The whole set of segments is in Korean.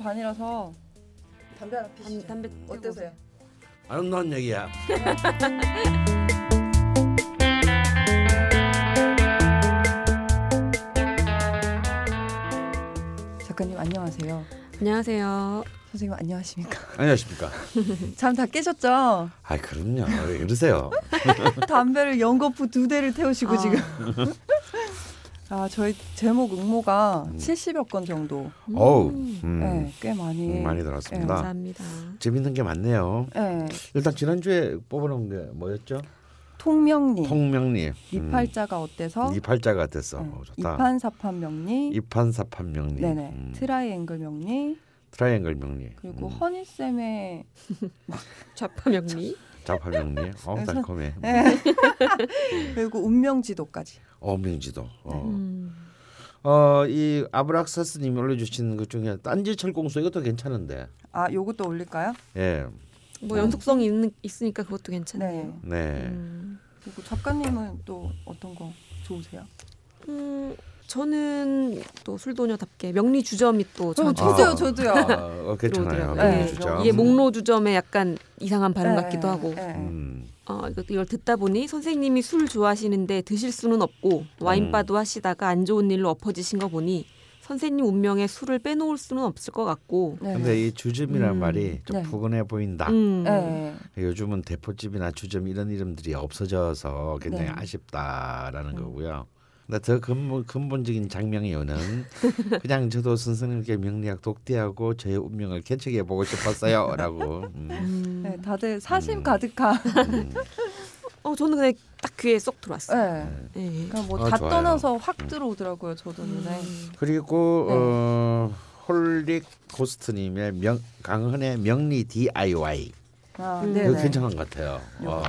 선생님 3시 반이라서 담배 하나 담, 피시죠. 담배 피우고 어떠세요? 아름다운 얘기야. 작가님 안녕하세요. 안녕하세요. 선생님 안녕하십니까? 안녕하십니까. 잠 다 깨셨죠? 아 그럼요. 왜 그러세요? 담배를 연거푸 두 대를 태우시고 아. 지금. 아 저희 제목 응모가 음. 70여 건 정도. 어우, 음, 음, 네, 꽤 많이. 음, 많이 네. 들었습니다. 감사합니다. 재밌는 게 많네요. 네. 일단 지난주에 뽑아놓은 게 뭐였죠? 통명리. 통명리. 음, 이팔자가 어때서? 이팔자가 어때서. 네. 어, 좋다. 이판사판 명리. 이판사판 명리. 네네. 음, 트라이앵글 명리. 트라이앵글 명리. 그리고 음, 허니 쌤의 좌파 명리. 좌파 명리. 어 달콤해. 네. 그리고 운명지도까지. 어 명지도. 어. 음. 어, 이 아브락사스 님이 올려주신 것 중에 딴지 철공소 이것도 괜찮은데. 아 요것도 올릴까요? 예, 뭐 연속성이 있는, 있으니까 그것도 괜찮네요. 네. 네. 음. 그리고 작가님은 또 어떤 거 좋으세요? 음, 저는 또 술도녀답게 명리 주점이 또 저한테 저도요, 아. 저도요. 아, 어, 괜찮아요. 들어오더라고요. 명리 네, 주점. 이게 목로 주점에 약간 이상한 발음 네, 같기도 하고 네. 음, 어, 이걸 듣다 보니 선생님이 술 좋아하시는데 드실 수는 없고 와인바도 하시다가 안 좋은 일로 엎어지신 거 보니 선생님 운명에 술을 빼놓을 수는 없을 것 같고 네. 근데 이 주점이란 음, 말이 좀 네. 푸근해 보인다. 음, 네. 요즘은 대포집이나 주점 이런 이름들이 없어져서 굉장히 네. 아쉽다라는 음. 거고요. 근데 더 근본, 근본적인 장명이요는 그냥 저도 선생님께 명리학 독대하고 저의 운명을 개척해 보고 싶었어요라고. 음, 음. 네, 다들 사심 음. 가득한. 음. 어 저는 그냥 딱 귀에 쏙 들어왔어요. 네. 네. 그냥 뭐 아, 다 좋아요. 떠나서 확 들어오더라고요. 저도 눈에. 음. 그리고 네. 어, 홀릭 고스트님의 명, 강헌의 명리 DIY 아, 음. 네. 이거 괜찮은 것 같아요. 어.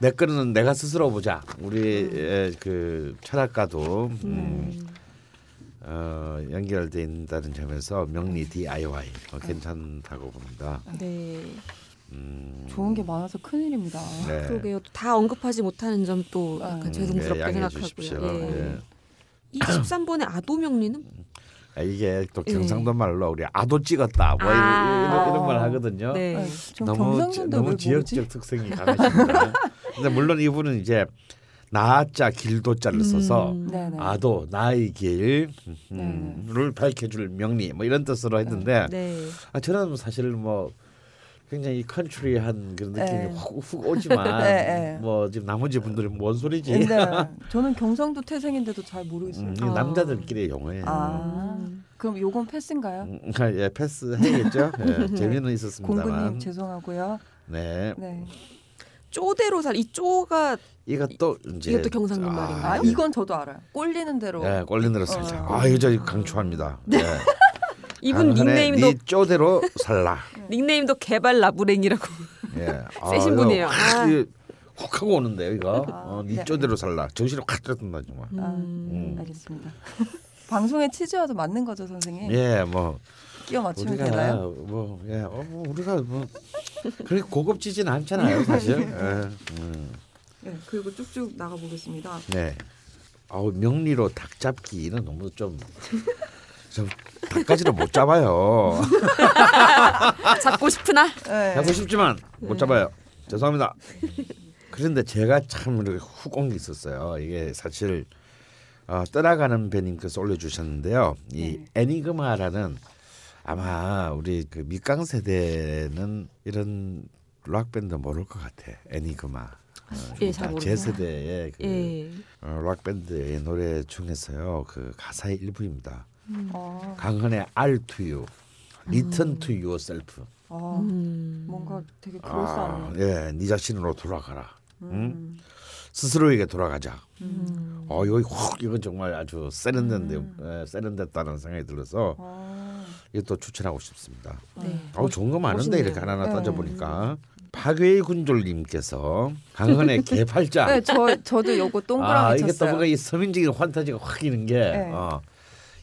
내 거는 내가 스스로 보자. 우리 그 철학가도 음, 음. 어, 연결돼 있다는 점에서 명리 DIY 어, 괜찮다고 봅니다. 네. 음, 좋은 게 많아서 큰일입니다. 네. 그러게요. 또다 언급하지 못하는 점또 아. 약간 음, 죄송스럽게 네, 생각하고요. 예. 예. 이 13번의 아도 명리는 아, 이게 또 예. 경상도 말로 우리 아도 찍었다 뭐 아. 이런, 이런 말 하거든요. 네. 네, 좀 너무 경상도인데 너무 왜 지역적? 특성이 강하십니다. 근데 물론 이분은 이제 나자 길도자를 써서 음. 아도 나의 길을 네. 밝혀줄 명리 뭐 이런 뜻으로 했는데 네. 아, 저는 사실 뭐 굉장히 country한 그런 느낌이 네. 확, 훅 오지만 네, 네. 뭐 지금 나머지 분들은 뭔 소리지? 네. 저는 경상도 태생인데도 잘 모르겠어요. 음, 아. 이거 남자들끼리 용어예요. 아, 음. 그럼 요건 패스인가요? 음, 예, 패스 해야겠죠. 예, 재미는 있었습니다만. 공구님 죄송하고요. 네, 네. 쪼대로 살 이 쪼가 이것도 이제 이것도 경상도 말인가요? 아 이건 저도 알아요. 꼴리는 대로. 예, 꼴린 대로 살자. 어. 아, 이거 저 강추합니다. 네. 이분 닉네임도 네 쪼대로 살라. 닉네임도 개발 라브랭이라고. 예. 세신 이거 분이에요. 확, 아. 이거 훅 하고 오는데요, 이거. 아, 어, 네. 네 쪼대로 살라. 정신이 확 들었다 정말. 아, 음. 알겠습니다. 방송의 취지와도 맞는 거죠, 선생님? 예, 뭐 끼워 맞추면 우리가 되나요? 뭐, 예, 어, 뭐 우리가 뭐 그렇게 고급지진 않잖아요, 사실. 예. 음. 네, 그리고 쭉쭉 나가 보겠습니다. 네. 아우 명리로 닭 잡기는 너무 좀. 좀 닭까지는 못 잡아요. 잡고 싶으나 네. 잡고 싶지만 못 잡아요. 죄송합니다. 그런데 제가 참 이렇게 훅 온 게 있었어요. 이게 사실 어, 떠나가는 배님께서 올려주셨는데요. 이 네. 애니그마라는 아마 우리 그 밑강 세대는 이런 락 밴드 모를 것 같아. 애니그마. 어, 예, 잘 제. 세대의 그 예. 어, 락 밴드의 노래 중에서요. 그 가사의 일부입니다. 어, 강헌의 R to you, return to yourself. 아, 음. 뭔가 되게 아, 그럴싸하네요. 예, 네 자신으로 돌아가라. 음. 스스로에게 돌아가자. 음. 어, 이거 확 이건 정말 아주 세련된데 음. 예, 세련됐다는 생각이 들어서 아, 이거 또 추천하고 싶습니다. 네. 어, 좋은 거 많은데 멋있네요. 이렇게 하나하나 네. 따져 보니까 박외 군졸님께서 강헌의 개팔자. 네, 저 저도 요거 동그라미 아, 이게 또 쳤어요. 뭔가 이 서민적인 환타지가 확 있는 게 네. 어,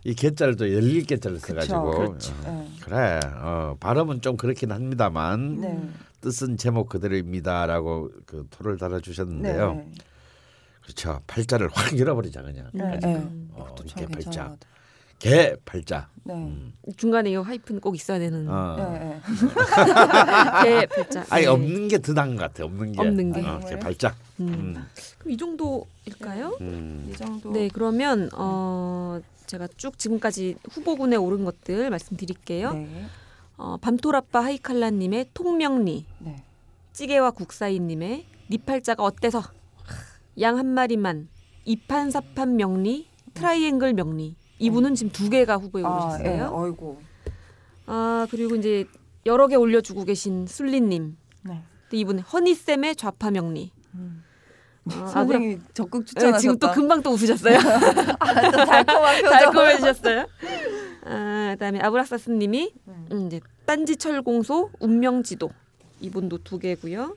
이 개자를 또 열릴 개자를 써가지고 그렇죠. 어, 네. 그래 어, 발음은 좀 그렇긴 합니다만 네. 뜻은 제목 그대로입니다라고 그 토를 달아주셨는데요. 네. 그렇죠. 팔자를 확 열어버리자 그냥. 네. 가지고. 네. 음. 어, 그것도 이렇게 참 괜찮은 팔자. 것 같아요. 개 팔자. 네. 음. 중간에 이 하이픈 꼭 있어야 되는 어. 네, 네. 개 팔자. 아니 네. 없는 게 더 나은 것 같아. 없는 게. 없는 게. 어, 개 팔자. 음. 음. 그럼 이 정도일까요? 음. 이 정도. 네, 그러면 어 제가 쭉 지금까지 후보군에 오른 것들 말씀드릴게요. 네. 어, 밤토라빠 하이칼라님의 통명리, 네. 찌개와 국사이님의 니팔자가 어때서 양 한 마리만 이판사판 명리, 트라이앵글 명리. 이분은 지금 두 개가 후보에 아, 예. 오르셨어요. 어이고. 아 그리고 이제 여러 개 올려주고 계신 술리님. 네. 또 이분 허니쌤의 좌파 명리. 음. 아, 아브라- 선생님이 적극 네, 추천하셨다. 지금 또 금방 또 웃으셨어요. 아, 또 달콤한 표정. 달콤해지셨어요. 아, 그다음에 아브락사스님이 음. 음, 이제 딴지 철공소 운명지도 이분도 두 개고요.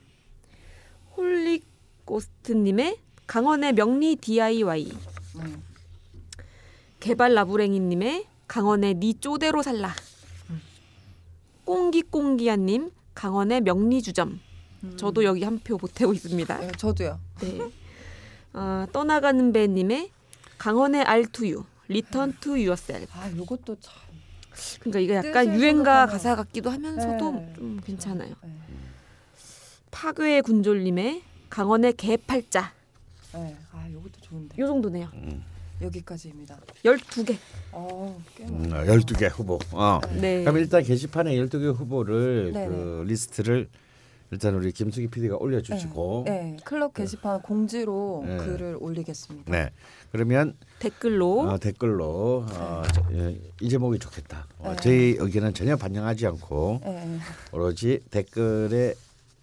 홀리고스트님의 강헌의 명리 DIY 음. 개발 라부랭이님의 강헌의 니 쪼대로 살라 꽁기꽁기야님 강헌의 명리주점 음. 저도 여기 한 표 보태고 있습니다. 네, 저도요. 네. 어, 떠나가는 배님의 강헌의 R2U return to yourself 아, 요것도 참. 그러니까 이게 약간 유행가 가사 같기도 하면서도 네. 좀 괜찮아요. 네. 파괴의 군졸님의 강헌의 개팔자 네. 아, 요것도 좋은데. 요 정도네요. 음. 여기까지입니다. 12개. 어, 꽤 음, 많아요. 12개 후보. 어. 네. 그럼 일단 게시판에 12개 후보를 네네. 그 리스트를 일단 우리 김수기 PD가 올려 주시고 네, 클럽 게시판 공지로 네. 글을 올리겠습니다. 네. 그러면 댓글로 어, 댓글로 어, 저, 예, 이 제목이 좋겠다. 어, 네. 저희 의견은 전혀 반영하지 않고 네, 오로지 댓글에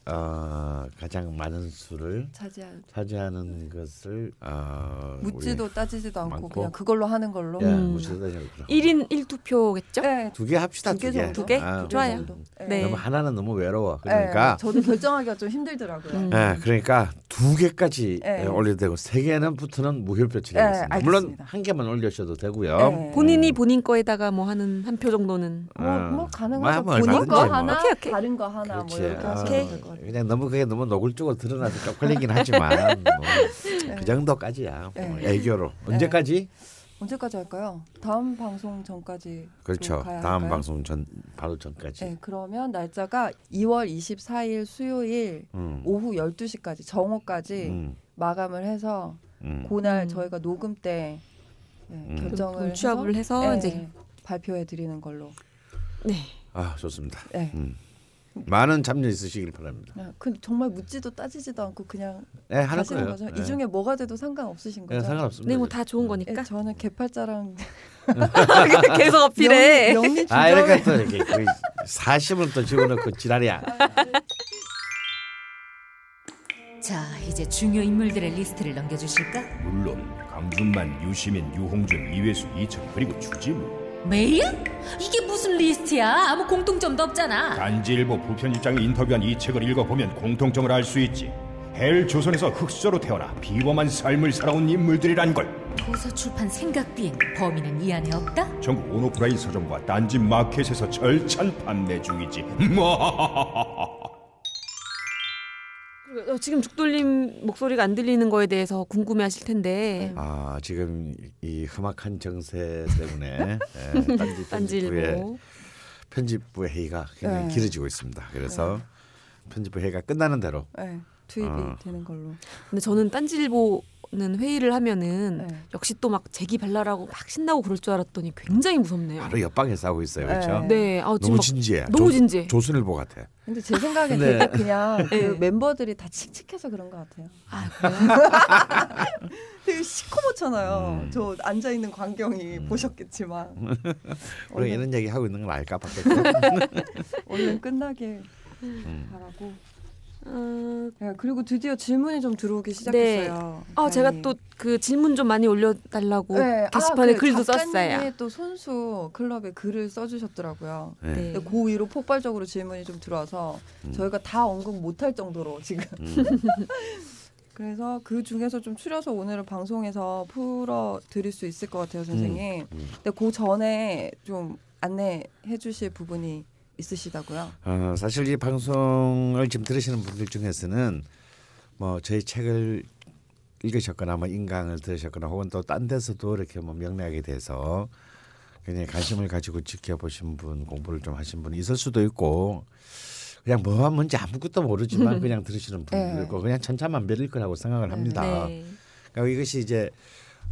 어, 가장 많은 수를 차지한 차지하는 것을 어, 묻지도 따지지도 않고 많고. 그냥 그걸로 하는 걸로. 예, 음. 묻지도 따지지 않고 1인 1투표겠죠? 네, 두개 합시다 두 개. 정도. 두 개? 아, 좋아요. 정도. 네. 너무 하나는 너무 외로워. 네, 그러니까 저도 결정하기가 좀 힘들더라고요. 음. 예, 그러니까 두 개까지 네. 예, 올려도 되고 세 개는 붙으는 무효표 네, 치르겠습니다. 물론 알겠습니다. 한 개만 올려셔도 되고요. 네. 본인이 본인 거에다가 뭐 하는 한 표 정도는 뭐, 어, 뭐 가능하죠. 뭐 본인 얼마든지 거 뭐. 하나, 오케이, 오케이. 다른 거 하나 그렇지. 뭐 이렇게 아, 하시면 될것 같아요. 그냥 너무 그게 너무 노골적으로 드러나서 쪽팔리긴 하지만 뭐 그 정도까지야. 뭐 네. 애교로 언제까지? 언제까지 할까요? 다음 방송 전까지 그렇죠. 다음 할까요? 방송 전 바로 전까지. 네, 그러면 날짜가 2월 24일 수요일 음. 오후 12시까지 정오까지 음. 마감을 해서 음. 그날 음. 저희가 녹음 때 네, 음. 결정을 취합을 해서 네, 이제 발표해 드리는 걸로. 네. 아 좋습니다. 네. 음. 많은 참여 있으시길 바랍니다. 그냥 그 정말 묻지도 따지지도 않고 그냥 네 하는 거예요. 거죠. 네. 이 중에 뭐가 돼도 상관없으신 네, 거죠. 상관없습니다. 네, 뭐 다 좋은 예, 거니까. 저는 개팔자랑 계속 어필해. 아 이렇게 또 이렇게 그 사심을 또 집어넣고 지랄이야. 자, 이제 중요 인물들의 리스트를 넘겨주실까? 물론 강준만, 유시민, 유홍준, 이외수, 이철 그리고 주진우 메일? 이게 무슨 리스트야? 아무 공통점도 없잖아. 딴지일보 부편집장이 인터뷰한 이 책을 읽어보면 공통점을 알 수 있지 헬 조선에서 흙수저로 태어나 비범한 삶을 살아온 인물들이란 걸 도서 출판 생각 비행 범인은 이 안에 없다? 전국 온오프라인 서점과 딴지 마켓에서 절찬 판매 중이지 그리고 어, 지금 죽돌림 목소리가 안 들리는 거에 대해서 궁금해하실 텐데 아 지금 이 험악한 정세 때문에 예, 딴지 딴지일보 편집부 회의가 굉장히 네. 길어지고 있습니다. 그래서 편집부 회의가 끝나는 대로 네, 투입이 어. 되는 걸로. 근데 저는 딴지일보 는 회의를 하면은 네. 역시 또 막 재기 발랄하고 막 신나고 그럴 줄 알았더니 굉장히 무섭네요. 바로 옆방에 싸우고 있어요. 그렇죠? 네. 네, 아, 너무 막 진지해. 너무 조- 진지해. 조선일보 같아. 근데 제 생각엔 되게 그냥 그 네. 멤버들이 다 칙칙해서 그런 것 같아요. 아? 되게 시커멓잖아요. 음. 저 앉아 있는 광경이 보셨겠지만 우리 이런 얘기 하고 있는 걸 알까 봤겠죠. 얼른 끝나길 음. 바라고. 어, 네, 그리고 드디어 질문이 좀 들어오기 시작했어요. 아, 제가 다행히. 또그 질문 좀 많이 올려달라고 네, 게시판에 아, 그 글도 썼어요. 또 손수 클럽에 글을 써주셨더라고요. 네. 네. 그 위로 폭발적으로 질문이 좀 들어와서 음. 저희가 다 언급 못할 정도로 지금 음. 그래서 그 중에서 좀 추려서 오늘은 방송에서 풀어 드릴 수 있을 것 같아요, 선생님. 음. 근데 그 전에 좀 안내해 주실 부분이 있으시다고요? 어, 사실 이 방송을 지금 들으시는 분들 중에서는 뭐 저희 책을 읽으셨거나 뭐 인강을 들으셨거나 혹은 또 딴 데서도 이렇게 뭐 명리학에 대해서 굉장히 관심을 가지고 지켜보신 분, 공부를 좀 하신 분이 있을 수도 있고 그냥 뭐가 뭔지 아무것도 모르지만 그냥 들으시는 분도 네. 있고 그냥 천차만별일 거라고 생각을 합니다. 네. 그러니까 이것이 이제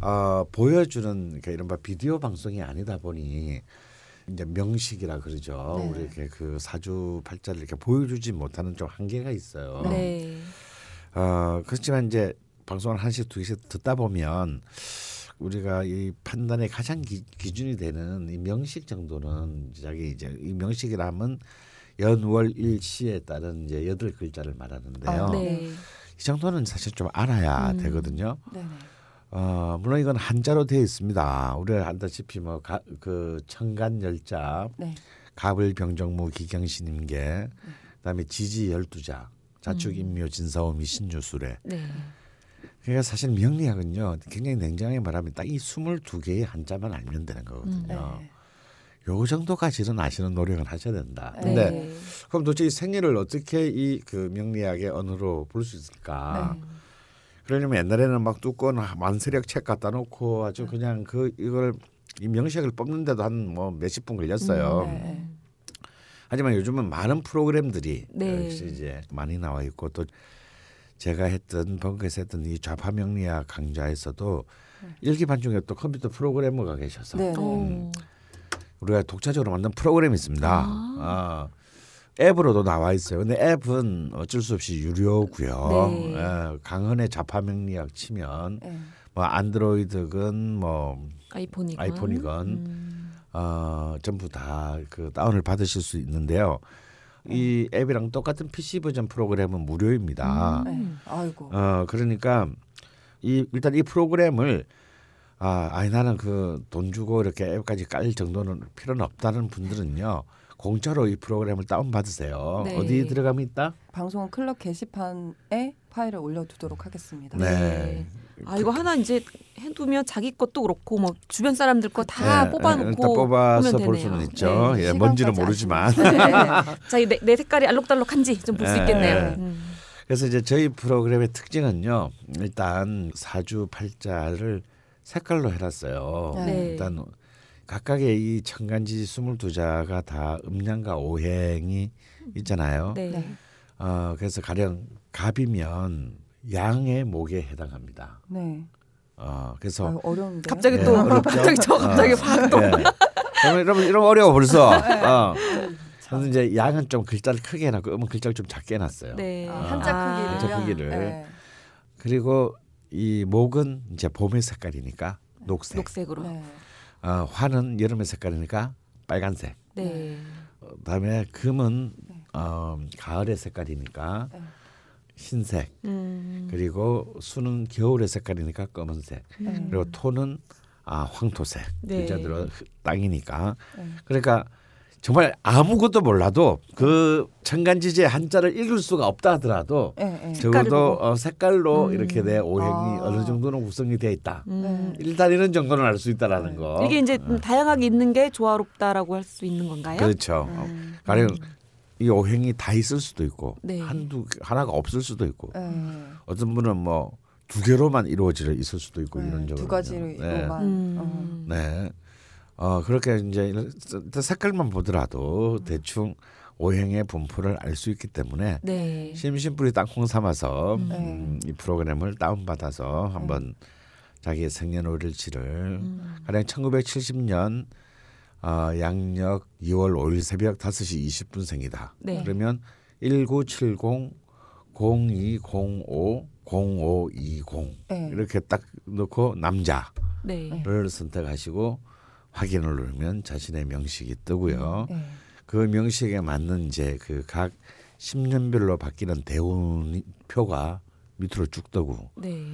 어, 보여주는 그러니까 이른바 비디오 방송이 아니다 보니 이제 명식이라 그러죠. 네. 우리 이렇게 그 사주팔자를 이렇게 보여주지 못하는 좀 한계가 있어요. 네. 어, 그렇지만 이제 방송을 한씩 두 개씩 듣다 보면 우리가 이 판단의 가장 기, 기준이 되는 이 명식 정도는 자기 이제 이 명식이라 하면 연월일시에 따른 이제 여덟 글자를 말하는데요. 아, 네. 이 정도는 사실 좀 알아야 음. 되거든요. 네네. 어, 물론 이건 한자로 되어 있습니다. 우리가 알다시피 뭐그 청간열자, 네. 갑을 병정무 기경신임계, 그다음에 지지 열두자, 자축 인묘 진사오미 신유술에. 네. 그러니까 사실 명리학은요 굉장히 냉정하게 말하면 딱 이 스물두 개의 한자만 알면 되는 거거든요. 네. 요 정도까지는 아시는 노력을 하셔야 된다. 네. 근데 그럼 도대체 이 생일을 어떻게 이 그 명리학의 언어로 볼 수 있을까? 네. 그러려면 옛날에는 막 두꺼운 만세력 책 갖다 놓고 아주 네. 그냥 그 이걸 이 명식을 뽑는데도 한 뭐 몇십 분 걸렸어요. 네, 네. 하지만 요즘은 많은 프로그램들이 네. 역시 이제 많이 나와 있고 또 제가 했던 벙커에서 했던 이 좌파 명리학 강좌에서도 일기반 중에 또 컴퓨터 프로그래머가 계셔서 네. 네. 오. 우리가 독자적으로 만든 프로그램이 있습니다. 아. 어, 앱으로도 나와 있어요. 근데 앱은 어쩔 수 없이 유료고요. 네. 예, 강헌의 좌파 명리학 치면 네. 뭐 안드로이드건 뭐 아이폰이건. 아이폰이건 음. 어, 전부 다 그 다운을 받으실 수 있는데요. 이 앱이랑 똑같은 PC 버전 프로그램은 무료입니다. 네. 아이고. 어 그러니까 이 일단 이 프로그램을 아 아니 나는 그 돈 주고 이렇게 앱까지 깔 정도는 필요는 없다는 분들은요 공짜로 이 프로그램을 다운 받으세요. 네. 어디 들어가면 있다? 방송 클럽 게시판에 파일을 올려두도록 하겠습니다. 네. 아 이거 하나 이제 해두면 자기 것도 그렇고 뭐 주변 사람들 거다 네, 뽑아놓고 일단 뽑아서 볼. 수는 있죠. 네, 예, 뭔지는 모르지만. 네. 자기 내, 내 색깔이 알록달록한지 좀 볼수 네. 있겠네요. 음. 그래서 이제 저희 프로그램의 특징은요. 일단 사주 팔자를 색깔로 해놨어요. 네. 일단 각각의 이 천간지 22자가 다 음양과 오행이 있잖아요. 네. 네. 어, 그래서 가령 갑이면 양의 목에 해당합니다. 네. 어, 그래서 아유, 어려운데. 갑자기 예, 또 어렵죠? 갑자기 저 갑자기 어, 확 또. 예. 이러면 이러면 어려워 벌써. 네. 어. 그래서 이제 양은 좀 글자를 크게 해놨고 음은 글자를 좀 작게 해놨어요. 네. 아, 한자 크기를. 한자 크기를. 네. 그리고 이 목은 이제 봄의 색깔이니까 녹색. 녹색으로. 네. 어, 화는 여름의 색깔이니까 빨간색. 네. 어, 그다음에 금은 어, 가을의 색깔이니까 네. 흰색. 음. 그리고 수는 겨울의 색깔이니까 검은색. 네. 그리고 토는 아 황토색. 네. 글자들은 땅이니까. 네. 그러니까 정말 아무것도 몰라도 그 천간지지의 한자를 읽을 수가 없다 하더라도 네. 네. 적어도. 어, 색깔로 음. 이렇게 내 오행이 아. 어느 정도는 구성이 돼 있다. 음. 일단 이런 정도는 알 수 있다라는 거. 이게 이제 음, 다양하게 있는 게 조화롭다라고 할 수 있는 건가요? 그렇죠. 음. 가령 이 오행이 다 있을 수도 있고 네. 한두 하나가 없을 수도 있고 네. 어떤 분은 뭐 두 개로만 이루어져 있을 수도 있고 네, 이런 적으로 두 가지로만. 음. 네. 어 그렇게 이제 색깔만 보더라도 대충 오행의 분포를 알 수 있기 때문에 네. 심심풀이 땅콩 삼아서 음. 음, 이 프로그램을 다운 받아서 한번 자기의 생년월일치를 음. 가령 1970년 어, 양력 2월 5일 새벽 5시 20분 생이다. 네. 그러면 1970 0205 0520 네. 이렇게 딱 넣고 남자를 네. 선택하시고 확인을 누르면 자신의 명식이 뜨고요. 네. 그 명식에 맞는 이제 그 각 10년별로 바뀌는 대운 표가 밑으로 쭉 뜨고 네.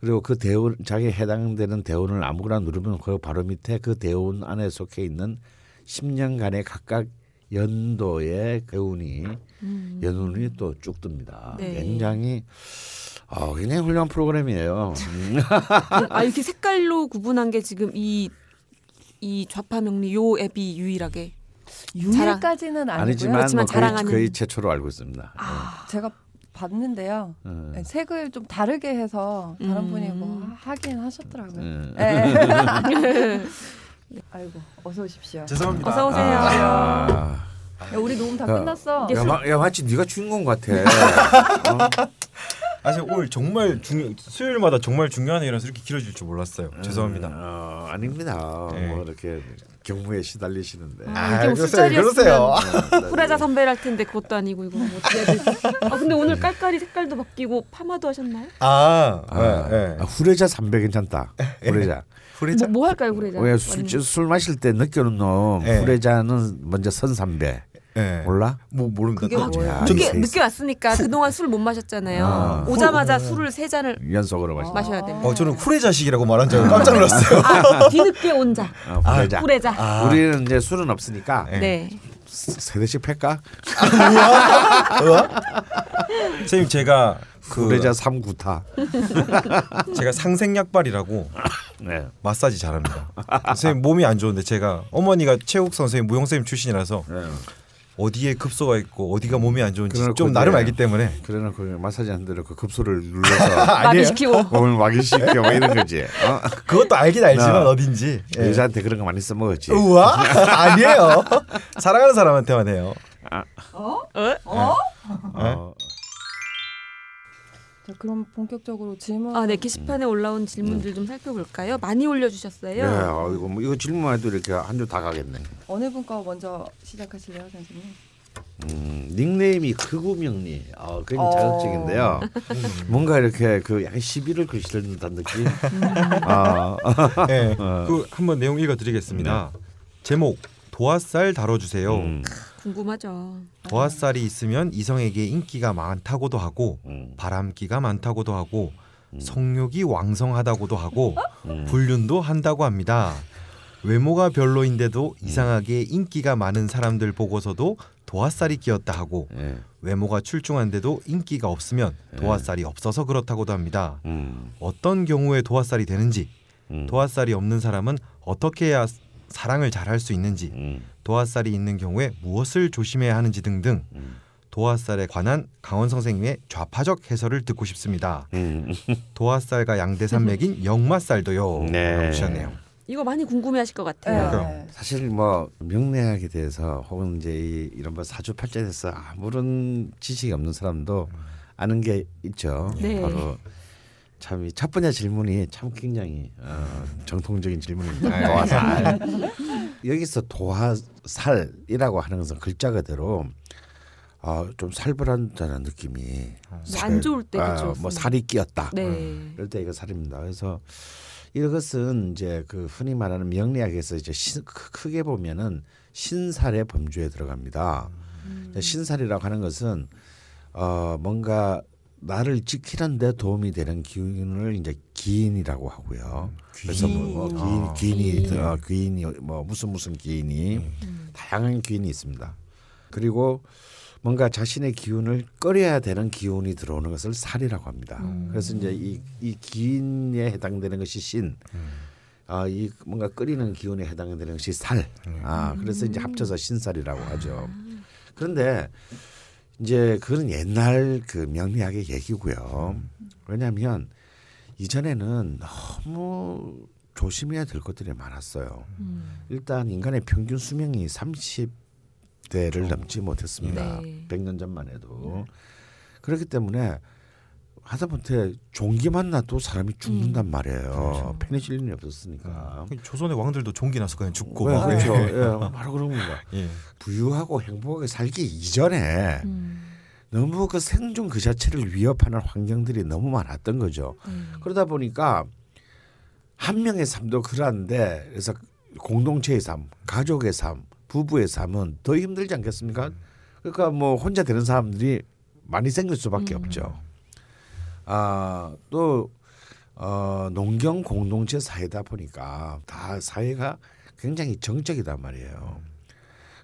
그리고 그 대운 자기에 해당되는 대운을 아무거나 누르면 그 바로 밑에 그 대운 안에 속해 있는 10년간의 각각 연도의 대운이 음. 연운이 또 쭉 뜹니다. 네. 굉장히 어, 굉장히 훌륭한 프로그램이에요. 음. 아 이렇게 색깔로 구분한 게 지금 이 이 좌파 명리 요 앱이 유일하게 유일까지는 아니고요. 아니지만 뭐 거의, 자랑하는- 거의 최초로 알고 있습니다. 아, 제가 봤는데요. 어. 네, 색을 좀 다르게 해서 다른 음. 분이 뭐 하긴 하셨더라고요. 음. 네. 아이고 어서 오십시오. 죄송합니다. 어서 오세요. 아, 야, 우리 녹음 다 야. 끝났어. 야, 술- 마, 야 마치 네가 주인공 같아. 어? 아, 직 오늘 정말 중 수요일마다 정말 중요한 일이라서 이렇게 길어질 줄 몰랐어요. 죄송합니다. 어, 아닙니다. 네. 뭐 이렇게 경무에 시달리시는데. 아, 아, 이게 뭐 그러세요, 술자리였으면 그러세요. 후레자 선배를 할 텐데 그것도 아니고 이거 뭐 어떻게 해야 되지? 아 근데 오늘 깔깔이 색깔도 바뀌고 파마도 하셨나요? 아, 아, 네, 네. 아, 후레자 300 괜찮다. 후레자. 후레자. 뭐, 뭐 할까요 후레자? 왜 술, 술 마실 때 느껴놓은 놈 네. 후레자는 먼저 선 삼배 네. 몰라? 뭐 모릅니다. 그게 또. 뭐예요? 야, 늦게 이 세- 늦게 왔으니까 그동안 술 못 마셨잖아요. 아. 오자마자 술을 세 잔을 연속으로 마시. 마셔야 됩니다. 어, 저는 후레자식이라고 말한 줄 깜짝 놀랐어요. 아, 뒤늦게 온 자. 어, 후레자. 후레자. 아. 우리는 이제 술은 없으니까 네. 네. 세 대씩 팰까? 선생님 제가 그 후레자 3구타. 제가 상생약발이라고 네. 마사지 잘합니다. 선생님 몸이 안 좋은데 제가 어머니가 체육 선생님 무용 선생님 출신이라서 네. 어디에 급소가 있고 어디가 몸이 안 좋은지 좀 나름 이제 알기 때문에 그래놓고 마사지 한 대로 그 급소를 눌러서 마비시키고 몸을 마개시켜 뭐 이런 거지. 어? 그것도 알긴 알지만 나- 어딘지. 예. 여자한테 그런 거 많이 써먹었지. 우와 아니에요. 사랑하는 사람한테만 해요. 어, 자, 그럼 본격적으로 질문. 아, 네 게시판에 올라온 질문들 좀 살펴볼까요? 많이 올려주셨어요. 네, 어, 이거 뭐 이거 질문만 해도 이렇게 한주다 가겠네. 어느 분과 먼저 시작하실래요, 선생님? 음, 닉네임이 크구명리. 어, 굉장히 어. 자극적인데요. 뭔가 이렇게 그 약간 시비를 글씨를 듯한 느낌. 아, 예. 그 한번 내용 읽어드리겠습니다. 제목 도화살 다뤄주세요. 음, 궁금하죠. 도화살이 있으면 이성에게 인기가 많다고도 하고 음, 바람기가 많다고도 하고 성욕이 왕성하다고도 하고 음. 불륜도 한다고 합니다. 외모가 별로인데도 이상하게 인기가 많은 사람들 보고서도 도화살이 끼었다 하고 예, 외모가 출중한데도 인기가 없으면 도화살이 없어서 그렇다고도 합니다. 음, 어떤 경우에 도화살이 되는지, 음, 도화살이 없는 사람은 어떻게 해야 사랑을 잘할 수 있는지, 음, 도화살이 있는 경우에 무엇을 조심해야 하는지 등등 음. 도화살에 관한 강원 선생님의 좌파적 해설을 듣고 싶습니다. 음. 도화살과 양대산맥인 역마살도요. 네. 주셨네요. 이거 많이 궁금해하실 것 같아요. 그럼. 사실 뭐 명례학에 대해서 혹은 이제 이, 이런 뭐 사주팔자에 대해서 아무런 지식이 없는 사람도 아는 게 있죠. 네. 바로 참 이 첫 번째 질문이 참 굉장히 어, 정통적인 질문입니다. 네. 도화살. 여기서 도화살이라고 하는 것은 글자 그대로 어, 좀 살벌한다는 느낌이 안 좋을 때 아, 그죠. 뭐 살이 끼었다. 네. 이럴 때 이거 살입니다. 그래서 이것은 이제 그 흔히 말하는 명리학에서 이제 신, 크- 크게 보면은 신살의 범주에 들어갑니다. 음. 신살이라고 하는 것은 어 뭔가 나를 지키는데 도움이 되는 기운을 이제 기인이라고 하고요. 그래서 뭐, 뭐 아. 기인, 기인이 기인. 어, 기인이 뭐 무슨 무슨 기인이 음. 다양한 기인이 있습니다. 그리고 뭔가 자신의 기운을 끌어야 되는 기운이 들어오는 것을 살이라고 합니다. 음. 그래서 이제 이, 이 기인에 해당되는 것이 신, 아, 이 뭔가 끓이는 기운에 해당되는 것이 살. 아, 그래서 이제 합쳐서 신살이라고 하죠. 그런데 이제 그건 옛날 그 명리학의 얘기고요. 왜냐하면 이전에는 너무 조심해야 될 것들이 많았어요. 음. 일단 인간의 평균 수명이 30대를 넘지 못했습니다. 네. 100년 전만 해도. 그렇기 때문에 하다못해 종기만 나도 사람이 죽는단 말이에요. 페니실린이 없었으니까. 조선의 왕들도 종기 나서 그냥 죽고 네, 막. 그렇죠. 예. 예, 바로 그런 겁니다. 예. 부유하고 행복하게 살기 이전에 음. 너무 그 생존 그 자체를 위협하는 환경들이 너무 많았던 거죠. 음. 그러다 보니까 한 명의 삶도 그러한데 그래서 공동체의 삶, 가족의 삶, 부부의 삶은 더 힘들지 않겠습니까? 그러니까 뭐 혼자 되는 사람들이 많이 생길 수밖에 없죠. 아, 또 어, 농경 공동체 사회다 보니까 다 사회가 굉장히 정적이단 말이에요.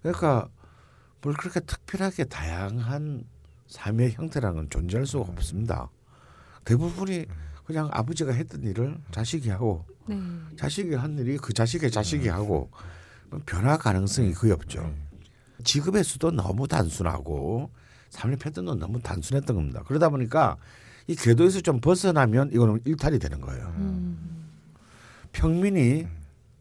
그러니까 뭘 그렇게 특별하게 다양한 삶의 형태라는 건 존재할 수가 없습니다. 대부분이 그냥 아버지가 했던 일을 자식이 하고 네. 자식이 한 일이 그 자식의 자식이 하고 뭐 변화 가능성이 거의 없죠. 직업의 수도 너무 단순하고 삶의 패턴도 너무 단순했던 겁니다. 그러다 보니까 이 궤도에서 좀 벗어나면 이거는 일탈이 되는 거예요. 음. 평민이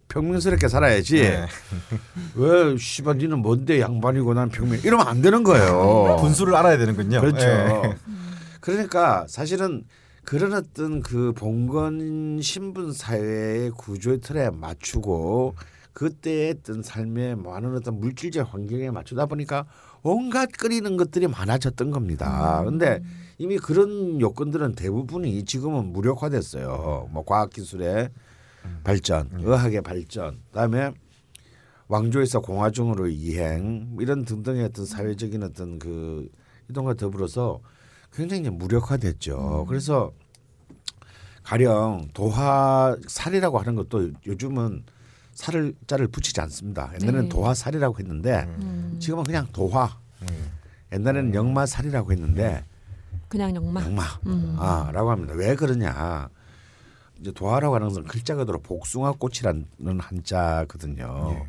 평민스럽게 살아야지. 네. 왜 씨발 니는 뭔데 양반이고 난 평민 이러면 안 되는 거예요. 분수를 알아야 되는군요. 그렇죠. 예. 그러니까 사실은 그런 어떤 그 봉건 신분 사회의 구조의 틀에 맞추고 그때의 어떤 삶의 많은 어떤 물질적 환경에 맞추다 보니까 온갖 끓이는 것들이 많아졌던 겁니다. 근데 이미 그런 요건들은 대부분이 지금은 무력화됐어요. 뭐 과학기술의 발전, 의학의 발전, 그다음에 왕조에서 공화중으로 이행 뭐 이런 등등의 어떤 사회적인 어떤 그 이동과 더불어서 굉장히 무력화됐죠. 그래서 가령 도화 살이라고 하는 것도 요즘은 살을 자를 붙이지 않습니다. 옛날에는 네. 도화 살이라고 했는데 음. 지금은 그냥 도화. 옛날에는 영마 살이라고 했는데 그냥 영마. 영마 음. 아라고 합니다. 왜 그러냐? 이제 도화라고 하는 것은 글자 그대로 복숭아 꽃이라는 한자거든요. 예.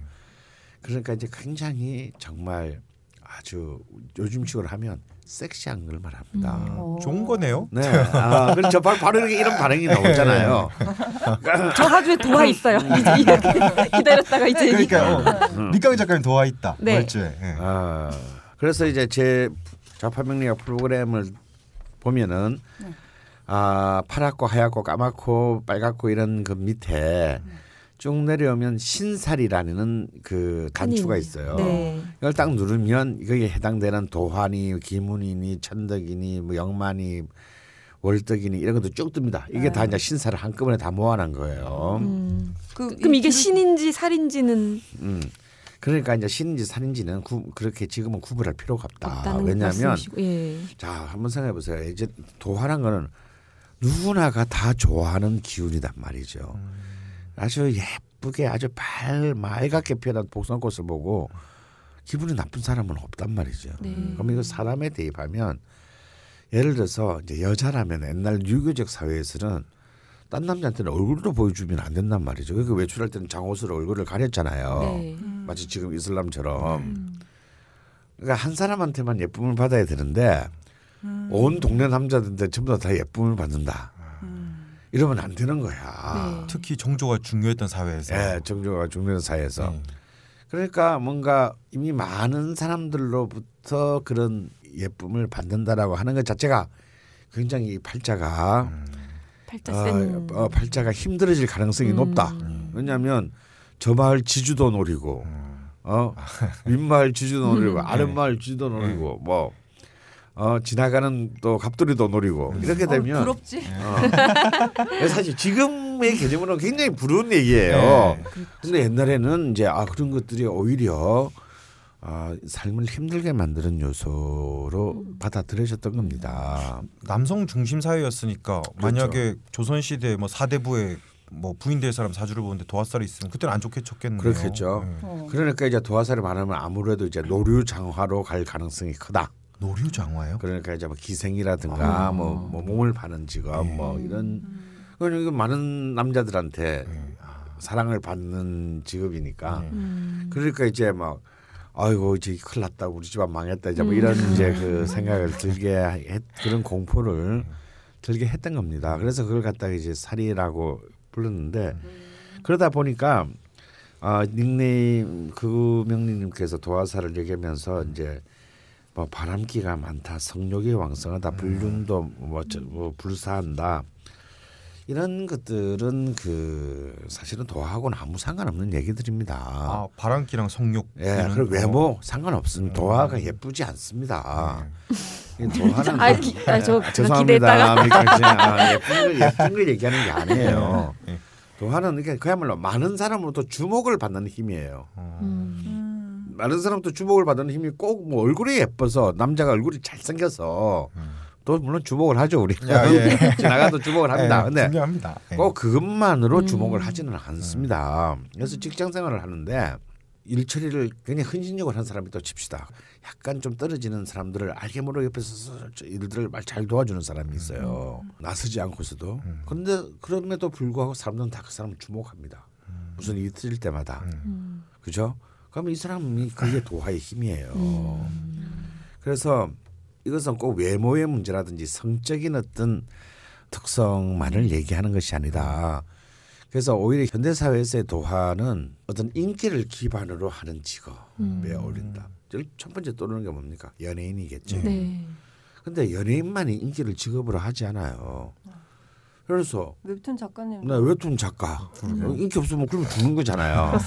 그러니까 이제 굉장히 정말 아주 요즘식으로 하면 섹시한 걸 말합니다. 어. 좋은 거네요. 네, 아, 그렇죠. 바로, 바로 이렇게 이런 반응이 나오잖아요. 저 하주에 도화 있어요. 이제 이렇게 기다렸다가 이제. 그러니까 어, 밑강 작가님 도와 있다. 네. 월주에. 예. 아, 그래서 이제 제 좌파명리학 프로그램을 보면은 아 파랗고 하얗고 까맣고 빨갛고 이런 그 밑에 쭉 내려오면 신살이라는 그 단추가 있어요. 네. 이걸 딱 누르면 거기에 해당되는 도화니, 기문이니, 천덕이니, 뭐 영만이, 월덕이니 이런 것도 쭉 뜹니다. 이게 다 이제 신사를 한꺼번에 다 모아놓은 거예요. 음. 그 그럼 이게 이 신인지 살인지는 음. 그러니까 이제 신인지 살인지는 구, 그렇게 지금은 구분할 필요가 없다. 왜냐하면. 예. 자 한번 생각해 보세요. 이제 도화란 거는 누구나가 다 좋아하는 기운이단 말이죠. 아주 예쁘게 아주 발 맑게 피어난 복숭아꽃을 보고 기분이 나쁜 사람은 없단 말이죠. 네. 그럼 이거 사람에 대입하면 예를 들어서 이제 여자라면 옛날 유교적 사회에서는 딴 남자한테는 얼굴도 보여주면 안 된단 말이죠. 그러니까 외출할 때는 장옷으로 얼굴을 가렸잖아요. 네. 마치 지금 이슬람처럼. 그러니까 한 사람한테만 예쁨을 받아야 되는데 온 동네 남자들한테 전부 다, 다 예쁨을 받는다. 이러면 안 되는 거야. 네. 특히 정조가 중요했던 사회에서. 예, 정조가 중요한 사회에서. 네. 그러니까 뭔가 이미 많은 사람들로부터 그런 예쁨을 받는다라고 하는 것 자체가 굉장히 이 팔자가 팔자 어, 센. 어, 팔자가 힘들어질 가능성이 음. 높다. 왜냐하면 저 마을 지주도 노리고, 어 윗마을 지주도 노리고, 아랫마을 지주도 노리고, 뭐 어, 지나가는 또 갑돌이도 노리고 이렇게 어, 되면 부럽지. 어. 사실 지금의 개념으로는 굉장히 부러운 얘기예요. 네. 근데 옛날에는 이제 아 그런 것들이 오히려 아, 삶을 힘들게 만드는 요소로 받아들여졌던 겁니다. 남성 중심 사회였으니까 그렇죠. 만약에 조선 시대 뭐 사대부에 뭐 부인 될 사람 사주를 보는데 도화살이 있으면 그때는 안 좋게 쳤겠네요. 그렇겠죠. 네. 어. 그러니까 이제 도화살을 말하면 아무래도 이제 노류 장화로 갈 가능성이 크다. 노류 장화요? 그러니까 이제 뭐 기생이라든가 뭐, 뭐 몸을 파는 직업 뭐 이런 그러니까 이거 많은 남자들한테 사랑을 받는 직업이니까. 음. 그러니까 이제 막 아이고 이제 큰일 났다. 우리 집안 망했다. 이제 뭐 이런 이제 그 생각을 들게 했, 그런 공포를 들게 했던 겁니다. 그래서 그걸 갖다가 이제 살이라고 불렀는데 그러다 보니까 아 닉네임 그 명리님께서 도화살을 얘기하면서 이제 뭐 바람기가 많다, 성욕이 왕성하다, 불륜도 뭐, 저, 뭐 불사한다 이런 것들은 그 사실은 도화하고는 아무 상관없는 얘기들입니다. 아 바람기랑 성욕. 예, 그리고 거. 외모 상관없습니다. 도화가 예쁘지 않습니다. 이 도화는 아, 기, 아, 저 아, 죄송합니다. 아, 예쁜 걸 예쁜 걸 얘기하는 게 아니에요. 네. 도화는 이게 그야말로 많은 사람으로부터 주목을 받는 힘이에요. 음. 많은 사람부터 주목을 받는 힘이 꼭 뭐 얼굴이 예뻐서 남자가 얼굴이 잘 생겨서 또 물론 주목을 하죠 우리 야, 예. 지나가도 주목을 합니다. 예, 근데 중요합니다. 예. 꼭 그것만으로 주목을 하지는 않습니다. 그래서 직장 생활을 하는데 일 처리를 굉장히 헌신적으로 한 사람이 또 칩시다. 약간 좀 떨어지는 사람들을 알게 모르게 옆에서 저 일들을 말잘 도와주는 사람이 있어요. 나서지 않고서도. 그런데 그럼에도 불구하고 사람들은 다 그 사람을 주목합니다. 무슨 일이 터질 때마다. 그죠? 그러면 이 사람이 그게 도화의 힘이에요. 그래서 이것은 꼭 외모의 문제라든지 성적인 어떤 특성만을 얘기하는 것이 아니라 그래서 오히려 현대 사회에서의 도화는 어떤 인기를 기반으로 하는 직업에 어울린다. 제일 첫 번째 떠오르는 게 뭡니까? 연예인이겠죠. 네. 근데 연예인만이 인기를 직업으로 하지 않아요. 그래서 웹툰 작가님 나 웹툰 작가 어, 인기 없으면 그럼 죽는 거잖아요.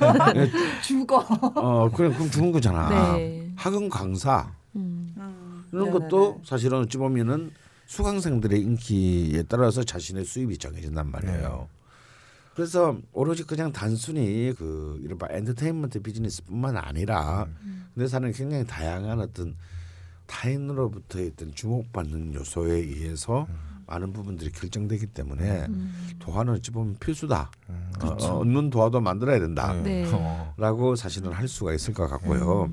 죽어. 어 그래 그럼 죽는 거잖아. 네. 학원 강사 음. 음, 이런 네네네. 것도 사실은 어찌 보면은 수강생들의 인기에 따라서 자신의 수입이 정해진단 말이에요. 그래서 오로지 그냥 단순히 그 이른바 엔터테인먼트 비즈니스뿐만 아니라 근데 사는 굉장히 다양한 어떤 타인으로부터 어떤 주목받는 요소에 의해서 많은 부분들이 결정되기 때문에 도화는 어찌 보면 필수다. 어, 어, 얻는 도화도 만들어야 된다. 네. 어. 라고 사실은 할 수가 있을 것 같고요.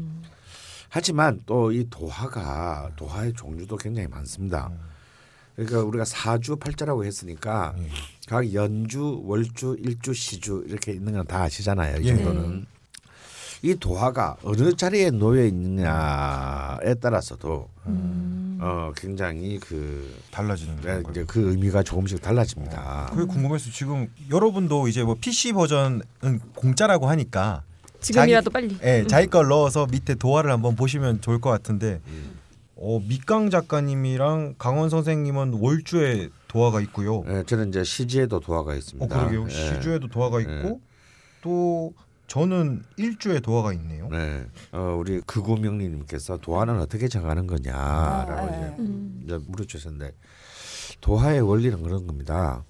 하지만 또 이 도화가 도화의 종류도 굉장히 많습니다. 그러니까 우리가 사주 팔자라고 했으니까 각 연주, 월주, 일주, 시주 이렇게 있는 건 다 아시잖아요. 이 예. 정도는 이 도화가 어느 자리에 놓여 있느냐에 따라서도 어 굉장히 그 달라지는 네, 거예요. 이제 그 의미가 조금씩 달라집니다. 그게 궁금해서 지금 여러분도 이제 뭐 PC 버전은 공짜라고 하니까 지금이라도 자기- 빨리. 예, 자기 걸 넣어서 밑에 도화를 한번 보시면 좋을 것 같은데 어, 밑강 작가님이랑 강원 선생님은 월주에 도화가 있고요. 예, 저는 이제 시지에도 도화가 어 있습니다. 그러게요. 예. 시주에도 도화가 있고 또 저는 일주에 도화가 있네요. 네, 어, 우리 그구명리님께서 도화는 어떻게 정하는 거냐라고 아, 이제, 네. 음. 이제 물어주셨는데 도화의 원리는 그런 겁니다.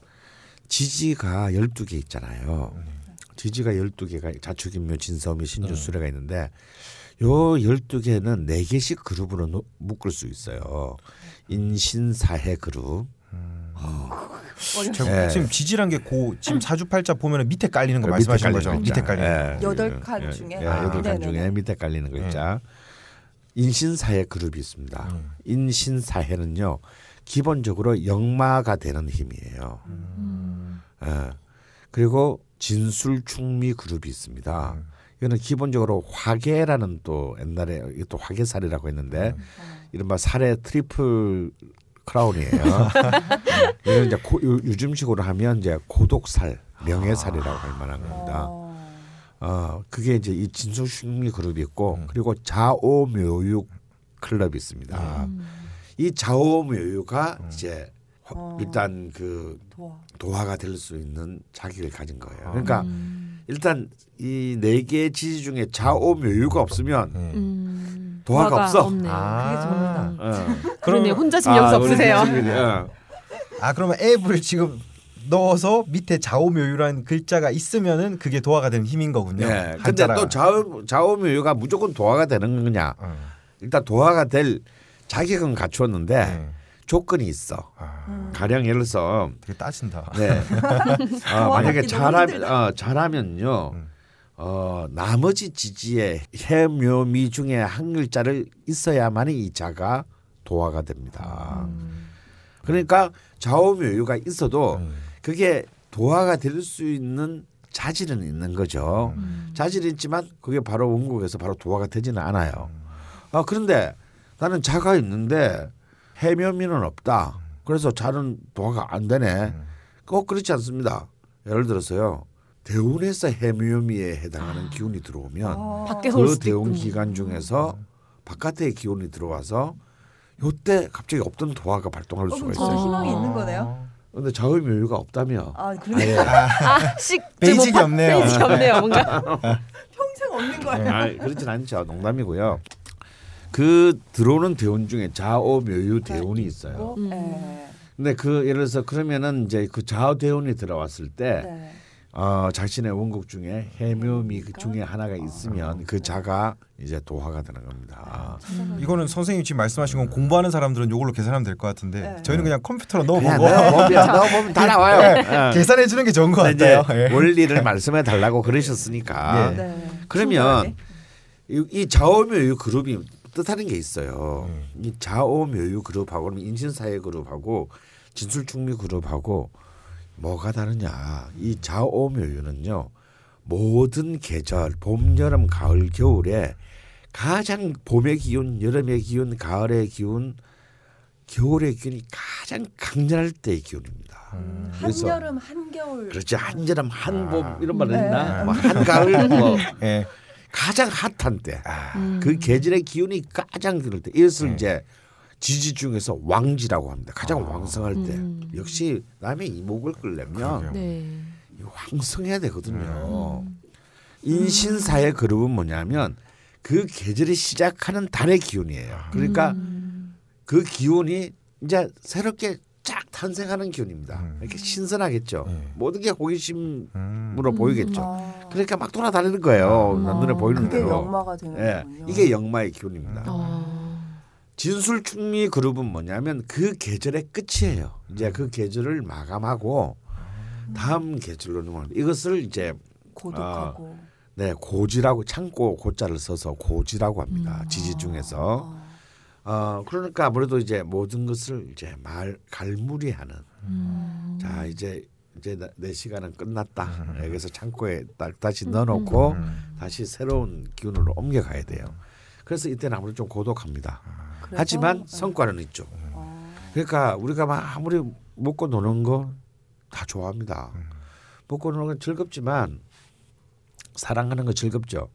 지지가 12개 있잖아요. 지지가 12개가 자축인묘 진서미 신주 수레가 있는데 요 12개는 4개씩 그룹으로 노- 묶을 수 있어요. 인신사해 그룹. 제가 예. 지금 지지란 게고 지금 사주팔자 보면은 밑에 깔리는 거 말씀하시는 거죠? 글자. 밑에 깔리는 거. 예, 여덟 예, 칸 예, 중에? 예, 아, 여덟 칸. 중에 밑에 깔리는 글자. 인신사해 그룹이 있습니다. 음. 인신사해는요 기본적으로 역마가 되는 힘이에요. 음. 예. 그리고 진술축미 그룹이 있습니다. 음. 이거는 기본적으로 화개라는 또 옛날에 이게 또 화개살이라고 했는데 음. 이른바 살의 트리플 크라운이에요. 이건 이제 고, 요, 요즘식으로 하면 이제 고독살, 명예살이라고 할 만한 겁니다. 어. 어, 그게 이제 이 진술축미 그룹이 있고 그리고 자오묘유 클럽이 있습니다. 이 자오묘유가 이제 화- 어. 일단 그 도화. 도화 가 될 수 있는 자격을 가진 거예요. 그러니까 일단 이 네 개의 지지 중에 좌오묘유가 없으면 예. 음. 도화가 없어. 없네요. 그게 전부다. 어. 그러네 혼자 지금 아, 없으세요. 어. 아 그러면 앱을 지금 넣어서 밑에 좌오묘유라는 글자가 있으면은 그게 도화가 되는 힘인 거군요. 네. 근데 한자라가. 또 좌오 좌오묘유가 무조건 도화가 되는 거냐? 어. 일단 도화가 될 자격은 갖추었는데 네. 조건이 있어. 아, 가령 예를 들어서 되게 따진다. 네. 어, 만약에 잘하면. 어, 잘하면요. 음. 어, 나머지 지지에 해묘미 중에 한 글자를 있어야만 이 자가 도화가 됩니다. 그러니까 좌우묘유가 있어도 음. 그게 도화가 될 수 있는 자질은 있는 거죠. 음. 자질이 있지만 그게 바로 원국에서 바로 도화가 되지는 않아요. 아 그런데 나는 자가 있는데 해묘미는 없다. 그래서 자는 도화가 안 되네. 꼭 그렇지 않습니다. 예를 들어서요. 대운에서 해묘미에 해당하는 기운이 들어오면 아. 그 대운. 기간 중에서 바깥의 기운이 들어와서 요때 갑자기 없던 도화가 발동할 어, 수가 있어요. 희망이 있는 거네요. 근데 자음묘유가 없다며. 아 그러네. 아씩 베이직이 없네요. 베이직이 없네요. 뭔가 평생 없는 거예요. 아, 그렇진 않죠. 농담이고요. 그 들어오는 대운 중에 좌오 묘유 대운이 있어요. 음. 네. 근데 그 예를 들어서 그러면은 이제 그 좌우 대운이 들어왔을 때 네. 어, 자신의 원국 중에 해묘미 그 중에 하나가 있으면 그 자가 이제 도화가 되는 겁니다. 이거는 선생님 지금 말씀하신 건 공부하는 사람들은 이걸로 계산하면 될 것 같은데 네. 저희는 그냥 컴퓨터로 그냥 넣어보고 넣어보면, 다 나와요. 예. 계산해 주는 게 좋은 것 같아요. 예. 원리를 말씀해 달라고 그러셨으니까 예. 네. 그러면 이, 이 좌오묘유 그룹이 뜻하는 게 있어요. 이 좌오묘유 그룹하고 인신사회 그룹하고 진술충미 그룹하고 뭐가 다르냐? 이 좌오묘유는요 모든 계절 봄, 여름, 가을, 겨울에 가장 봄의 기운, 여름의 기운, 가을의 기운 겨울의 기운이 가장 강렬할 때의 기운입니다. 음. 한여름 한겨울. 그렇지 한여름 한봄 아. 이런 말 네. 있나? 뭐 한가을 뭐 예. 가장 핫한 때. 아, 음. 그 계절의 기운이 가장 들을 때 이것을 네. 이제 지지 중에서 왕지라고 합니다. 가장 아. 왕성할 때. 음. 역시 남의 이목을 끌려면. 네. 왕성해야 되거든요. 음. 인신사의 그룹은 뭐냐면 그 계절이 시작하는 달의 기운이에요. 그러니까 음. 그 기운이 이제 새롭게 쫙 탄생하는 기운입니다. 음. 이렇게 신선하겠죠. 네. 모든 게 호기심으로 음. 보이겠죠. 아. 그러니까 막 돌아다니는 거예요. 아. 눈에 보이는 그게 대로. 역마가 되는 예, 거군요. 이게 역마의 기운입니다. 어. 진술충리 그룹은 뭐냐면 그 계절의 끝이에요. 이제 그 계절을 마감하고 다음 계절로 넘어갑니다. 이것을 이제 고독하고. 네 고지라고 창고 고자를 써서 고지라고 합니다. 음. 지지 중에서 어 그러니까 아무래도 이제 모든 것을 이제 말 갈무리하는 음. 자 이제 이제 나- 내 시간은 끝났다. 여기서 창고에 딱 다시 넣어놓고 음. 다시 새로운 기운으로 옮겨가야 돼요. 그래서 이때는 아무래도 좀 고독합니다. 그래서- 하지만 네. 성과는 있죠. 어. 그러니까 우리가 막 아무리 먹고 노는 거 다 좋아합니다. 먹고 노는 건 즐겁지만 사랑하는 거 즐겁죠.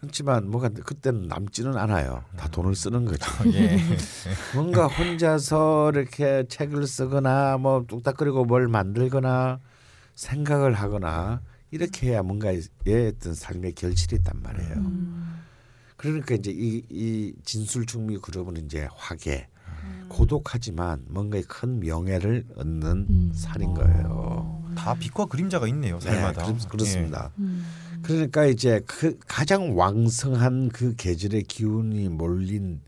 그렇지만 뭐가 그때는 남지는 않아요. 다 돈을 쓰는 거죠. 예. 뭔가 혼자서 이렇게 책을 쓰거나 뭐 뚝딱거리고 뭘 만들거나 생각을 하거나 이렇게 해야 뭔가의 어떤 삶의 결실이 있단 말이에요. 음. 그러니까 이제 이, 이 진술 충미 그룹은 이제 화계 음. 고독하지만 뭔가의 큰 명예를 얻는 음. 살인 거예요. 다 빛과 그림자가 있네요. 네, 삶마다. 그렇, 그렇 습니다. 음. 그러니까 이제 그 가장 왕성한 그 계절의 기운이 몰린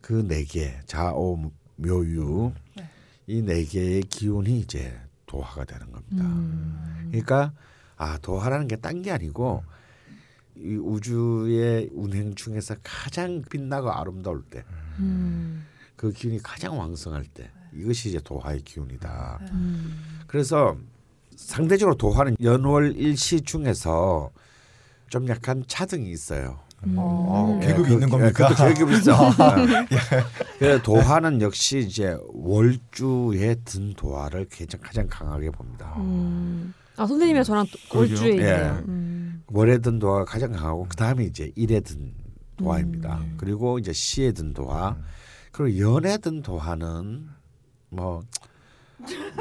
그 네 개 자오 묘유 네. 이네 개의 기운이 이제 도화가 되는 겁니다. 음. 그러니까 아 도화라는 게 딴 게 아니고 이 우주의 운행 중에서 가장 빛나고 아름다울 때그 음. 기운이 가장 왕성할 때 이것이 이제 도화의 기운이다. 음. 그래서 상대적으로 도화는 연월 일시 중에서 좀 약간 차등이 있어요. 어, 예, 계급이 그- 있는 예, 겁니까? 그것도 계급이 있어. 그 도화는 역시 이제 월주에 든 도화를 가장 가장 강하게 봅니다. 음. 아 선생님이랑 저랑. 월주에 있네요. 예. 음. 월에 든 도화가 가장 강하고 그 다음에 이제 일에 든 도화입니다. 음. 그리고 이제 시에 든 도화, 그리고 연에 든 도화는 뭐.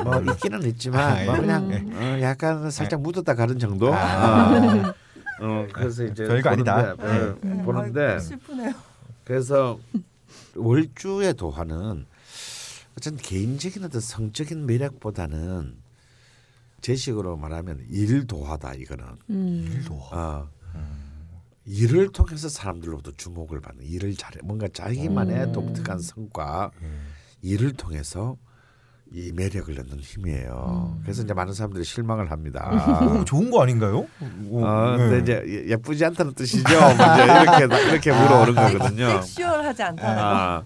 뭐 있기는 있지만 아, 뭐 예. 그냥 어, 약간 살짝 묻었다 가는 정도. 아. 어. 어, 그래서 이제 별거 아니다. 보는데, 예, 네. 보는데 아이고, 슬프네요. 그래서 월주의 도화는 어떤 개인적인 어떤 성적인 매력보다는 제식으로 말하면 일 도화다 이거는 음. 일도. 어, 일을 통해서 사람들로부터 주목을 받는 일을 잘해 뭔가 자기만의 음. 독특한 성과 일을 통해서 이 매력을 얻는 힘이에요. 그래서 이제 많은 사람들이 실망을 합니다. 오, 좋은 거 아닌가요? 오, 어, 네. 근데 이제 예- 예쁘지 않다는 뜻이죠. 먼저 이렇게 이렇게 물어오는 거거든요. 섹슈얼하지 않다는 거. 아,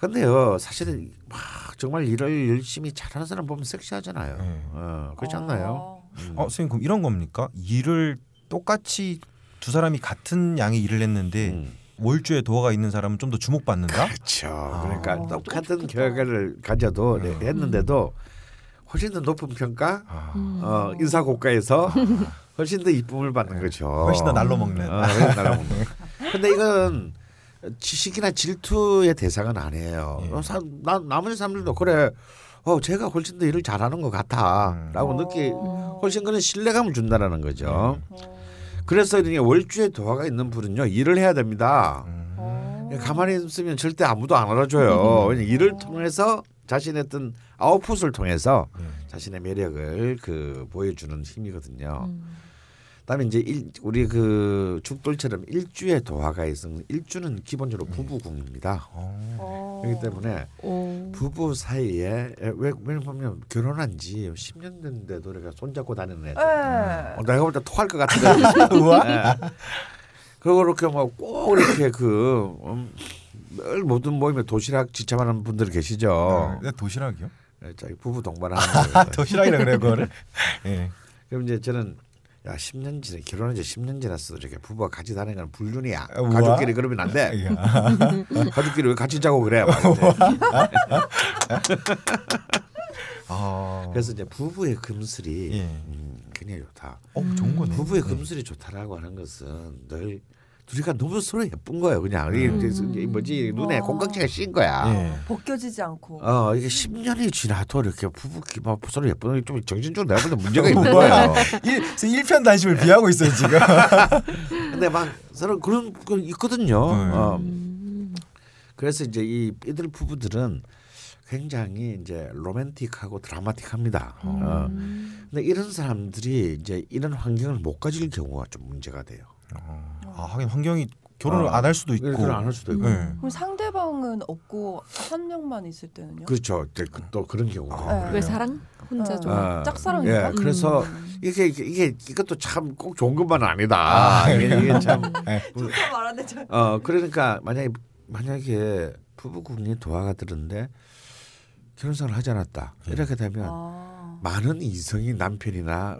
근데요, 사실은 막 정말 일을 열심히 잘하는 사람 보면 섹시하잖아요. 네. 어, 그렇지 않나요? 음. 어, 선생님 그럼 이런 겁니까? 일을 똑같이 두 사람이 같은 양의 일을 했는데 음. 월주에 도화가 있는 사람은 좀 더 주목받는다? 그렇죠. 그러니까 아, 똑같은 똑똑하다. 결과를 가져도 네, 했는데도 훨씬 더 높은 평가, 아, 음. 어, 인사 고가에서 훨씬 더 이쁨을 받는 거죠. 훨씬 더 날로 먹는. 어, 날로 먹는. 근데 이건 지식이나 질투의 대상은 아니에요. 예. 어, 사, 나, 나머지 사람들도 그래. 어, 제가 훨씬 더 일을 잘하는 것 같아라고 음. 느끼. 어. 훨씬 그런 신뢰감을 준다라는 거죠. 어. 그래서 이게 월주에 도화가 있는 분은요 일을 해야 됩니다. 음. 어. 가만히 있으면 절대 아무도 안 알아줘요. 왜냐 일을 통해서 자신의 어떤 아웃풋을 통해서 예. 자신의 매력을 그 보여주는 힘이거든요. 음. 그다음에 이제 일, 우리 그 죽돌처럼 일주에 도화가 있으면 일주는 기본적으로 부부궁입니다. 어. 어. 그렇기 때문에 오. 부부 사이에 왜 왜냐면 결혼한 지 10년 됐는데도 내가 손잡고 다니는 애들. 예. 어, 내가 볼 때 토할 것 같은데. 우와. 예. 그리고 이렇게 막꼭 이렇게 그 음, 늘 모든 모임에 도시락 지참하는 분들 계시죠. 아, 네, 도시락이요? 예, 자기 부부 동반하는. 도시락이라 그래요 그거를. 예. 그럼 이제 저는 야 10년 전에 결혼한 지 10년 지났어 이렇게 부부가 같이 다니는 건 불륜이야. 우와. 가족끼리 그러면 안 돼. 야. 가족끼리 왜 같이 자고 그래? 아. 그래서 이제 부부의 금슬이 예. 음, 굉장히 좋다. 어 좋은 거네. 부부의 금슬이 좋다라고 하는 것은 늘 둘이가 너무 서로 예쁜 거예요. 그냥 이게 이게 뭐지 눈에 와. 콩깍지가 씌인 거야. 예. 벗겨지지 않고. 어 이게 10년이 지나도 이렇게 부부 기만 서로 예쁜 좀 정신적으로 내가 볼때 문제가 있는 거예요. 뭐야? 일, 일편 단심을 비하고 있어요 지금. 근데 막 서로 그런 거 있거든요. 네. 어. 그래서 이제 이 이들 부부들은 굉장히 이제 로맨틱하고 드라마틱합니다. 어. 근데 이런 사람들이 이제 이런 환경을 못 가질 경우가 좀 문제가 돼요. 아 하긴 환경이 결혼을 어. 안할 수도 있고. 결혼 안할 수도 있고. 예. 그럼 상대방은 없고 한 명만 있을 때는요? 그렇죠. 그- 또 그런 경우가 네. 그래요. 왜 사랑 혼자 어. 좀 아, 짝사랑인가? 예, 그래서 음. 이게 이게, 이게 이것도 참 꼭 좋은 것만은 아니다. 이게, 이게 참. 좋다 말하는데 저. 어 그러니까 만약에 만약에 부부군이 도화가 들었는데 결혼생활 하지 않았다 이렇게 되면 아. 많은 이성이 남편이나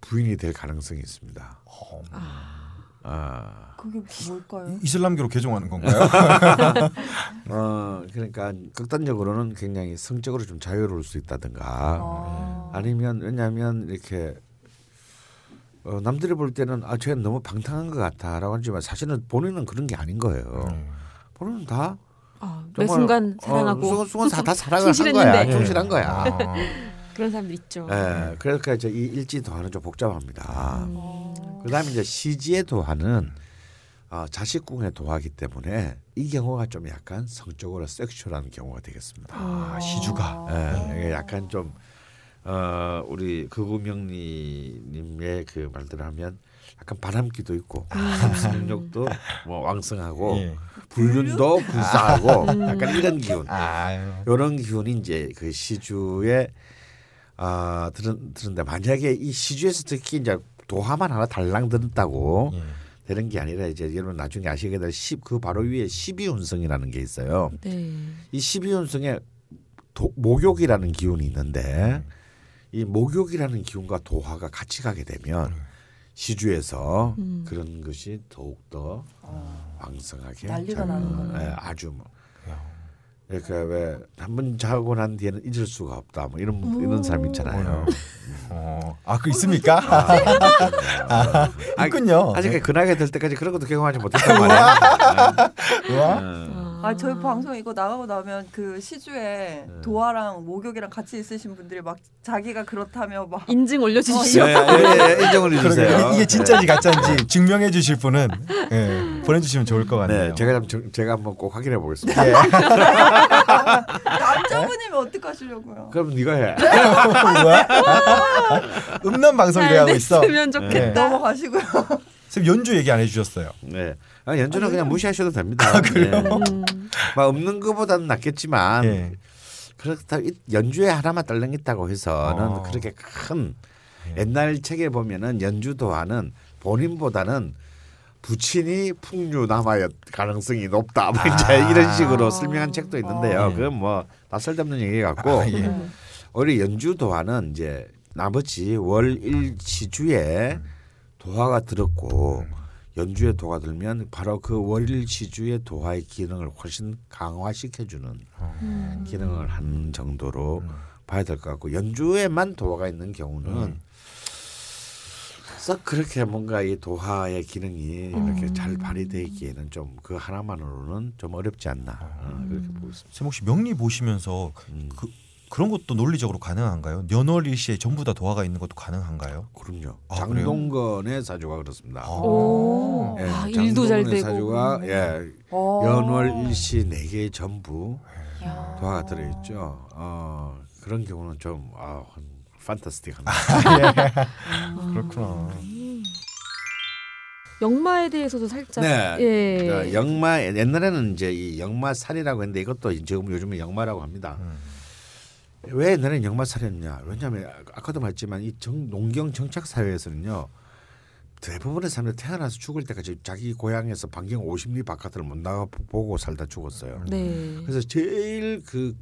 부인이 될 가능성이 있습니다. 아, 그게 뭘까요? 이슬람교로 개종하는 건가요? 어 그러니까 극단적으로는 굉장히 성적으로 좀 자유로울 수 있다든가 아. 아니면 왜냐하면 이렇게 어, 남들이 볼 때는 아 쟤는 너무 방탕한 것 같아라고 하지만 사실은 본인은 그런 게 아닌 거예요. 본인은 다 아, 매 순간 사랑하고 어, 순간, 순간 다, 다 사랑을 한 충실했는데. 거야. 충실한 거야. 아, 그런 사람들 있죠. 예, 그러니까 이제 이 일지 도화는 좀 복잡합니다. 어. 그다음에 이제 시지의 도화는 어, 자식궁의 도화기 때문에 이 경우가 좀 약간 성적으로 섹슈얼한 경우가 되겠습니다. 아, 시주가. 예, 이게 약간 좀 어, 우리 그구명리님의 그 말대로 하면 약간 바람기도 있고 성욕도 뭐 왕성하고 예. 불륜도 불사하고 약간 이런 기운. 아유. 이런 기운이 이제 그 시주에 아 들은 들은데 만약에 이 시주에서 특히 이제 도화만 하나 달랑 들었다고 예. 되는 게 아니라 이제 여러분 나중에 아시게 될십그 바로 위에 십이운성이라는 게 있어요. 네. 이 십이운성에 도, 목욕이라는 기운이 있는데 이 목욕이라는 기운과 도화가 같이 가게 되면 시주에서 음. 그런 것이 더욱 더 왕성하게 난리가 잘- 나는. 예, 아주 뭐. 그러니까 왜 한 번 자고 난 뒤에는 잊을 수가 없다 뭐 이런 이런 사람 있잖아요. 어, 아그 있습니까? 아, 있군요. 아직 그 나이가 될 때까지 그런 것도 경험하지 못했단 말이야. 우와. 어. 아 저희 방송 이거 나가고 나면 그 시주에 도화랑 목욕이랑 같이 있으신 분들이 막 자기가 그렇다며 막 인증 올려주십시오. 예, 예, 예, 그러게 해주세요. 이게 진짜인지 가짜인지 증명해 주실 분은 예, 보내주시면 좋을 것 같네요. 네, 제가 좀 제가 한번 꼭 확인해 보겠습니다. 남자분이면 어떡하시려고요? 그럼 네가 해. 뭐야? 음란 방송이 잘 하고 있어. 됐으면 좋겠다. 넘어가시고요. 쌤 연주 얘기 안 해주셨어요. 네. 아, 연주는 그냥 무시하셔도 됩니다. 그래요? 음. 막 없는 것보다는 낫겠지만 예. 그렇다 이 연주에 하나만 떨렁있다고 해서는 어. 그렇게 큰 옛날 책에 보면은 연주 도화는 본인보다는 부친이 풍류 남아의 가능성이 높다. 뭐 이제 아. 이런 식으로 설명한 책도 있는데요. 예. 그건 뭐다 쓸데없는 얘기 같고 아, 예. 오히려 연주 도화는 이제 나머지 월일 시주에 도화가 들었고 연주에 도화가 들면 바로 그 월일 시주의 도화의 기능을 훨씬 강화시켜주는 기능을 하는 정도로 봐야 될 것 같고 연주에만 도화가 있는 경우는 썩 그렇게 뭔가 이 도화의 기능이 이렇게 잘 발휘되기에는 좀 그 하나만으로는 좀 어렵지 않나 어, 그렇게 보고 있습니다. 쌤 혹시 명리 보시면서 음. 그 그런 것도 논리적으로 가능한가요? 년월일시에 전부 다 도화가 있는 것도 가능한가요? 그럼요. 아, 장동건의 사주가 그렇습니다. 오, 예, 아, 일도 잘 장동건의 되고. 사주가 예, 어. 연월 일시 네 개 전부 야. 도화가 들어 있죠. 어, 그런 경우는 좀 아, 판타스틱합니다. 그렇구나. 영마에 대해서도 살짝 네. 예. 영마 옛날에는 이제 이 영마살이라고 했는데 이것도 지금 요즘에 영마라고 합니다. 음. 왜 옛날에는 영마살이었냐? 왜냐하면 아까도 말했지만 이 정, 농경 정착 사회에서는요. 대부분의 사람들 태어나서 죽을 때까지 자기 고향에서 반경 50리 바깥을 못 나가 보고 살다 죽었어요. 네. 그래서 제일 그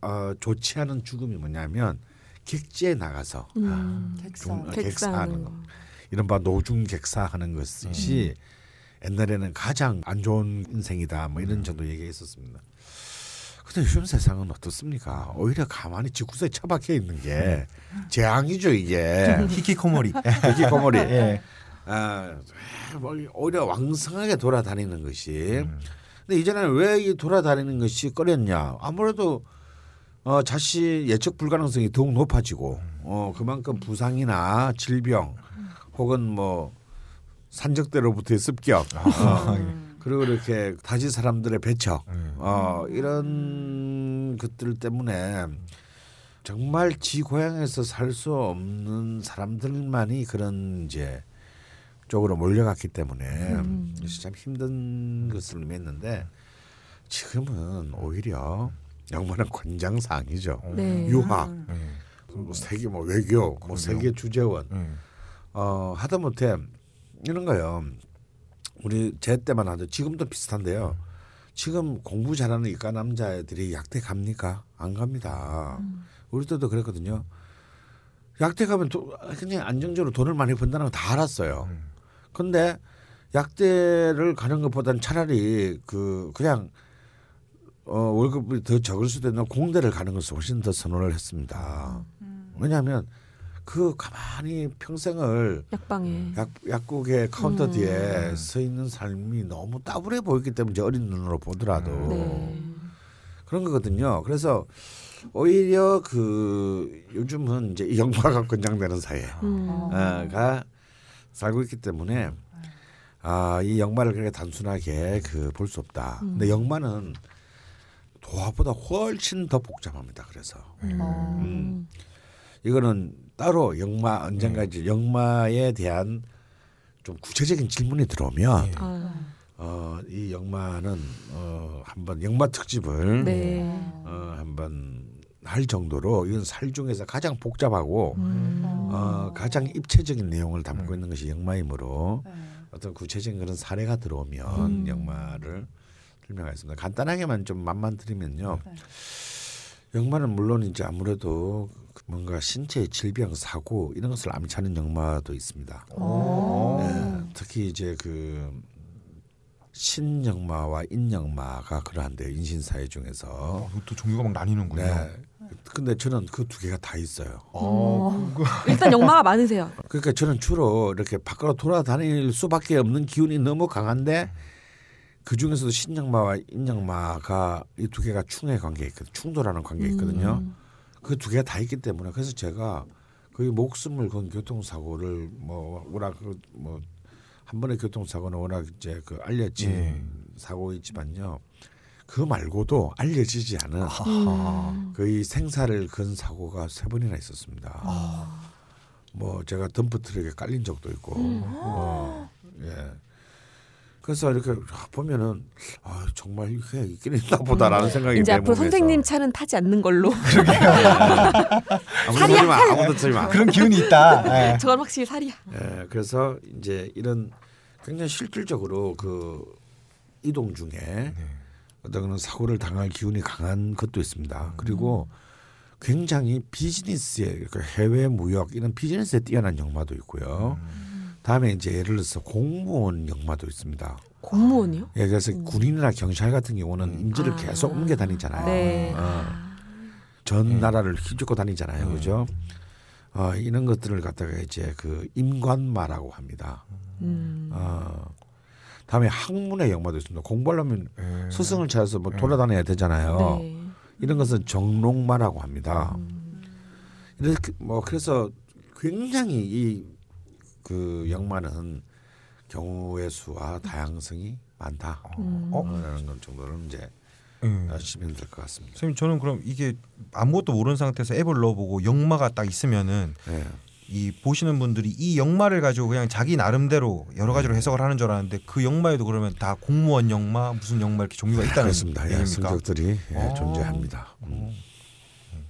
어, 좋지 않은 죽음이 뭐냐면 객지에 나가서 음. 객사. 좀 객사 하는 객사하는 거. 거. 이른바 노중 객사하는 것이 옛날에는 가장 안 좋은 인생이다 뭐 이런 정도 얘기했었습니다. 근데 요즘 세상은 어떻습니까? 오히려 가만히 집구석에 처박혀 있는 게 재앙이죠 이게. 히키코모리. 히키코모리. 예. 아, 뭐 오히려 왕성하게 돌아다니는 것이. 음. 근데 이전에는 왜 이 돌아다니는 것이 꺼렸냐? 아무래도 어, 자시 예측 불가능성이 더욱 높아지고 어, 그만큼 부상이나 질병 혹은 뭐 산적대로부터의 습격 어, 그리고 이렇게 타지 사람들의 배척 어, 이런 것들 때문에 정말 지 고향에서 살 수 없는 사람들만이 그런 이제 쪽으로 몰려갔기 때문에 그래서 참 힘든 것을 맺는데 지금은 오히려 영만한 권장사항이죠. 네. 유학, 예. 뭐 세계 뭐 외교, 뭐 세계 주재원 예. 어, 하다못해 이런 거요. 우리 제 때만 하도 지금도 비슷한데요. 지금 공부 잘하는 이과 남자애들이 약대 갑니까? 안 갑니다. 우리 때도 그랬거든요. 약대 가면 도, 그냥 안정적으로 돈을 많이 번다는 거 다 알았어요. 근데 약대를 가는 것보다는 차라리 그 그냥 어, 월급이 더 적을 수도 있는 공대를 가는 것을 훨씬 더 선호를 했습니다. 왜냐하면 그 가만히 평생을 약방에 약, 약국의 카운터 음. 뒤에 서 있는 삶이 너무 따분해 보였기 때문에 어린 눈으로 보더라도 네. 그런 거거든요. 그래서 오히려 그 요즘은 이제 이 영화가 권장되는 사회가 음. 살고 있기 때문에 아, 이 영마를 그렇게 단순하게 그 볼 수 없다. 음. 근데 영마는 도화보다 훨씬 더 복잡합니다. 그래서 어. 음. 이거는 따로 영마 언젠가 네. 이제 영마에 대한 좀 구체적인 질문이 들어오면 아, 어, 이 영마는 어, 한번 영마 특집을 네. 어, 한번 할 정도로 이건 살 중에서 가장 복잡하고 음. 어, 가장 입체적인 내용을 담고 있는 것이 영마이므로 네. 어떤 구체적인 그런 사례가 들어오면 음. 영마를 설명하겠습니다. 간단하게만 좀 맛만 드리면요. 네. 영마는 물론 이제 아무래도 뭔가 신체의 질병, 사고 이런 것을 암시하는 영마도 있습니다. 어. 네, 특히 이제 그 신영마와 인영마가 그러한데요. 인신사회 중에서. 어, 또 종류가 막 나뉘는군요. 네. 근데 저는 그 두 개가 다 있어요. 어, 그, 일단 역마가 많으세요. 그러니까 저는 주로 이렇게 밖으로 돌아다닐 수밖에 없는 기운이 너무 강한데 그 중에서도 신영마와 인영마가 이 두 개가 충의 관계에 있거든. 충돌하는 관계에 있거든요. 그 두 개가 다 있기 때문에 그래서 제가 거의 목숨을 건 교통사고를 뭐 워낙 뭐 한 번의 교통사고는 워낙 이제 그 알려진 예. 사고이지만요. 그 말고도 알려지지 않은 아하. 거의 생사를 건 사고가 세 번이나 있었습니다. 뭐 제가 덤프 트럭에 깔린 적도 있고, 어, 예. 그래서 이렇게 보면은 아 정말 이게 있긴 있나 보다라는 생각이 이제 내 앞으로 몸에서. 선생님 차는 타지 않는 걸로. 아무도 마, 아무도 쓰지 마. 그런 기운이 있다. 예. 저건 확실히 살이야. 예, 그래서 이제 이런 굉장히 실질적으로 그 이동 중에 네. 어떤 그런 사고를 당할 기운이 강한 것도 있습니다. 그리고 굉장히 비즈니스에 그 해외 무역 이런 비즈니스에 뛰어난 영마도 있고요. 다음에 이제 예를 들어서 공무원 영마도 있습니다. 공무원이요? 예, 그래서 군인이나 경찰 같은 경우는 임지를 아. 계속 옮겨 다니잖아요. 네. 어, 전 나라를 휘젓고 다니잖아요, 그죠? 어, 이런 것들을 갖다가 이제 그 임관마라고 합니다. 음. 어, 다음에 학문의 영마도 있습니다. 공부하려면 예. 스승을 찾아서 뭐 돌아다녀야 되잖아요. 네. 이런 것은 정록마라고 합니다. 이렇게 뭐 그래서 굉장히 이 그 영마는 경우의 수와 다양성이 많다. 음. 어? 라는 건 정도는 이제 예. 아시면 될 것 같습니다. 선생님 저는 그럼 이게 아무것도 모르는 상태에서 앱을 넣어보고 영마가 딱 있으면은 예. 이 보시는 분들이 이 영마를 가지고 그냥 자기 나름대로 여러 가지로 해석을 하는 줄 알았는데 그 영마에도 그러면 다 공무원 영마 무슨 영마 이렇게 종류가 있다는 그렇습니다. 예, 얘기입니까? 성격들이 예, 어. 존재합니다. 음.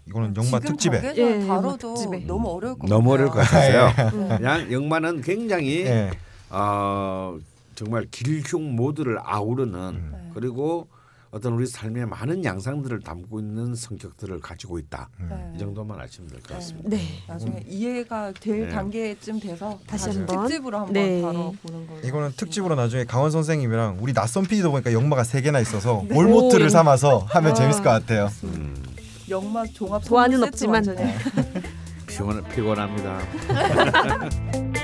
이거는 영마 특집에 예, 다뤄도 특집에. 너무 어려울 것 너무 어려울 것 같아요. 같아서요. 그냥 영마는 굉장히 예. 어, 정말 길흉 모두를 아우르는 네. 그리고 어떤 우리 삶의 많은 양상들을 담고 있는 성격들을 가지고 있다. 네. 이 정도만 아시면 될 것 같습니다. 네. 나중에 이해가 될 네. 단계쯤 돼서 다시 한번. 특집으로 한번 네. 다뤄보는 걸로. 이거는 특집으로 나중에 강원 선생님이랑 우리 낯선 PD도 보니까 영마가 세 개나 있어서 오, 몰모트를 영- 삼아서 하면 와. 재밌을 것 같아요. 음, 영마 종합 도안은 없지만. 피곤 피곤합니다.